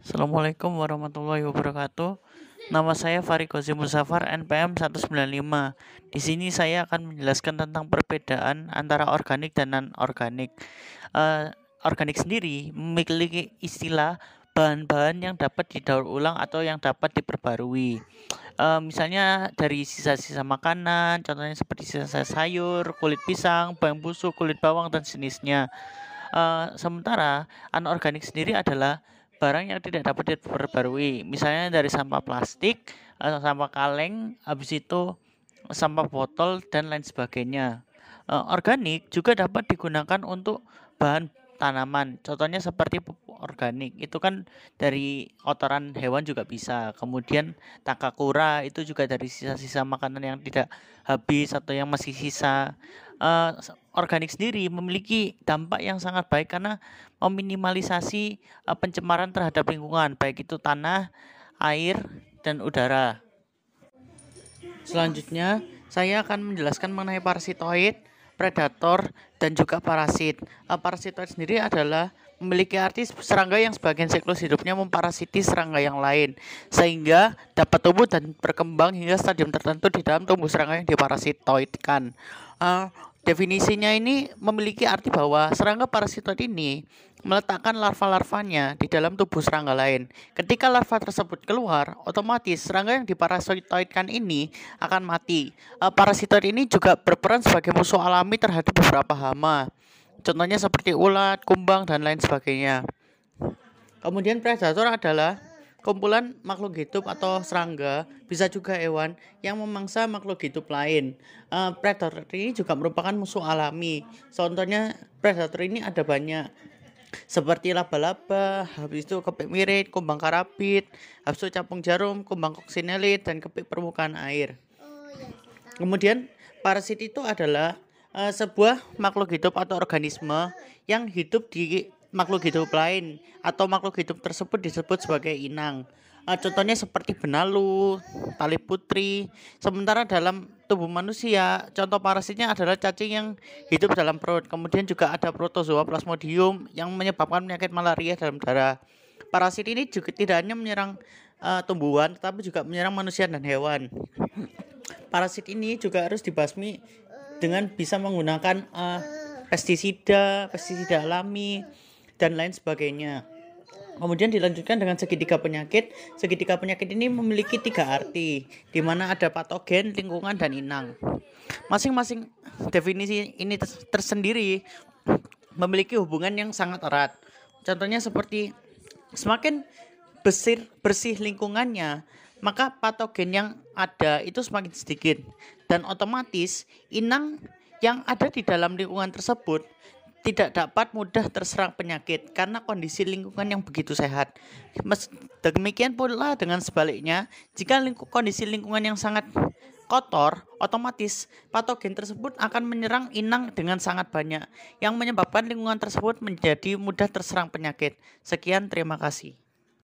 Assalamualaikum warahmatullahi wabarakatuh. Nama saya Farid Qazi Musafar NPM 195. Di sini saya akan menjelaskan tentang perbedaan antara organik dan non-organik. Uh, organik sendiri memiliki istilah bahan-bahan yang dapat didaur ulang atau yang dapat diperbarui. Uh, misalnya dari sisa-sisa makanan, contohnya seperti sisa sayur, kulit pisang, bawang busuk, kulit bawang dan jenisnya. Uh, sementara anorganik sendiri adalah barang yang tidak dapat diperbarui. Misalnya dari sampah plastik, atau sampah kaleng, habis itu sampah botol dan lain sebagainya. Uh, organik juga dapat digunakan untuk bahan tanaman. Contohnya seperti pupuk organik itu kan dari kotoran hewan juga bisa. Kemudian takakura itu juga dari sisa-sisa makanan yang tidak habis atau yang masih sisa. Uh, organik sendiri memiliki dampak yang sangat baik karena meminimalisasi uh, pencemaran terhadap lingkungan, baik itu tanah, air, dan udara. Selanjutnya, saya akan menjelaskan mengenai parasitoid, predator, dan juga parasit. Uh, parasitoid sendiri adalah memiliki arti serangga yang sebagian siklus hidupnya memparasiti serangga yang lain sehingga dapat tumbuh dan berkembang hingga stadium tertentu di dalam tubuh serangga yang diparasitoidkan. Uh, definisinya ini memiliki arti bahwa serangga parasitoid ini meletakkan larva-larvanya di dalam tubuh serangga lain. Ketika larva tersebut keluar, otomatis serangga yang diparasitoidkan ini akan mati. Uh, parasitoid ini juga berperan sebagai musuh alami terhadap beberapa hama. Contohnya seperti ulat, kumbang, dan lain sebagainya. Kemudian predator adalah kumpulan makhluk hidup atau serangga, bisa juga hewan yang memangsa makhluk hidup lain. Uh, predator ini juga merupakan musuh alami. Contohnya predator ini ada banyak seperti laba-laba, habis itu kepik mirip, kumbang karabit, habis itu capung jarum, kumbang koksinelit, dan kepik permukaan air. Kemudian parasit itu adalah uh, sebuah makhluk hidup atau organisme yang hidup di makhluk hidup lain atau makhluk hidup tersebut disebut sebagai inang. Uh, contohnya seperti benalu, tali putri. Sementara dalam tubuh manusia, contoh parasitnya adalah cacing yang hidup dalam perut. Kemudian juga ada protozoa plasmodium yang menyebabkan penyakit malaria dalam darah. Parasit ini juga tidak hanya menyerang uh, tumbuhan, tetapi juga menyerang manusia dan hewan. Parasit ini juga harus dibasmi dengan bisa menggunakan uh, pestisida, pestisida alami dan lain sebagainya. Kemudian dilanjutkan dengan segitiga penyakit. Segitiga penyakit ini memiliki tiga arti, di mana ada patogen, lingkungan, dan inang. Masing-masing definisi ini tersendiri memiliki hubungan yang sangat erat. Contohnya seperti semakin bersih bersih lingkungannya, maka patogen yang ada itu semakin sedikit dan otomatis inang yang ada di dalam lingkungan tersebut tidak dapat mudah terserang penyakit karena kondisi lingkungan yang begitu sehat. Demikian pula dengan sebaliknya, jika lingku, kondisi lingkungan yang sangat kotor, otomatis patogen tersebut akan menyerang inang dengan sangat banyak, yang menyebabkan lingkungan tersebut menjadi mudah terserang penyakit. Sekian, terima kasih.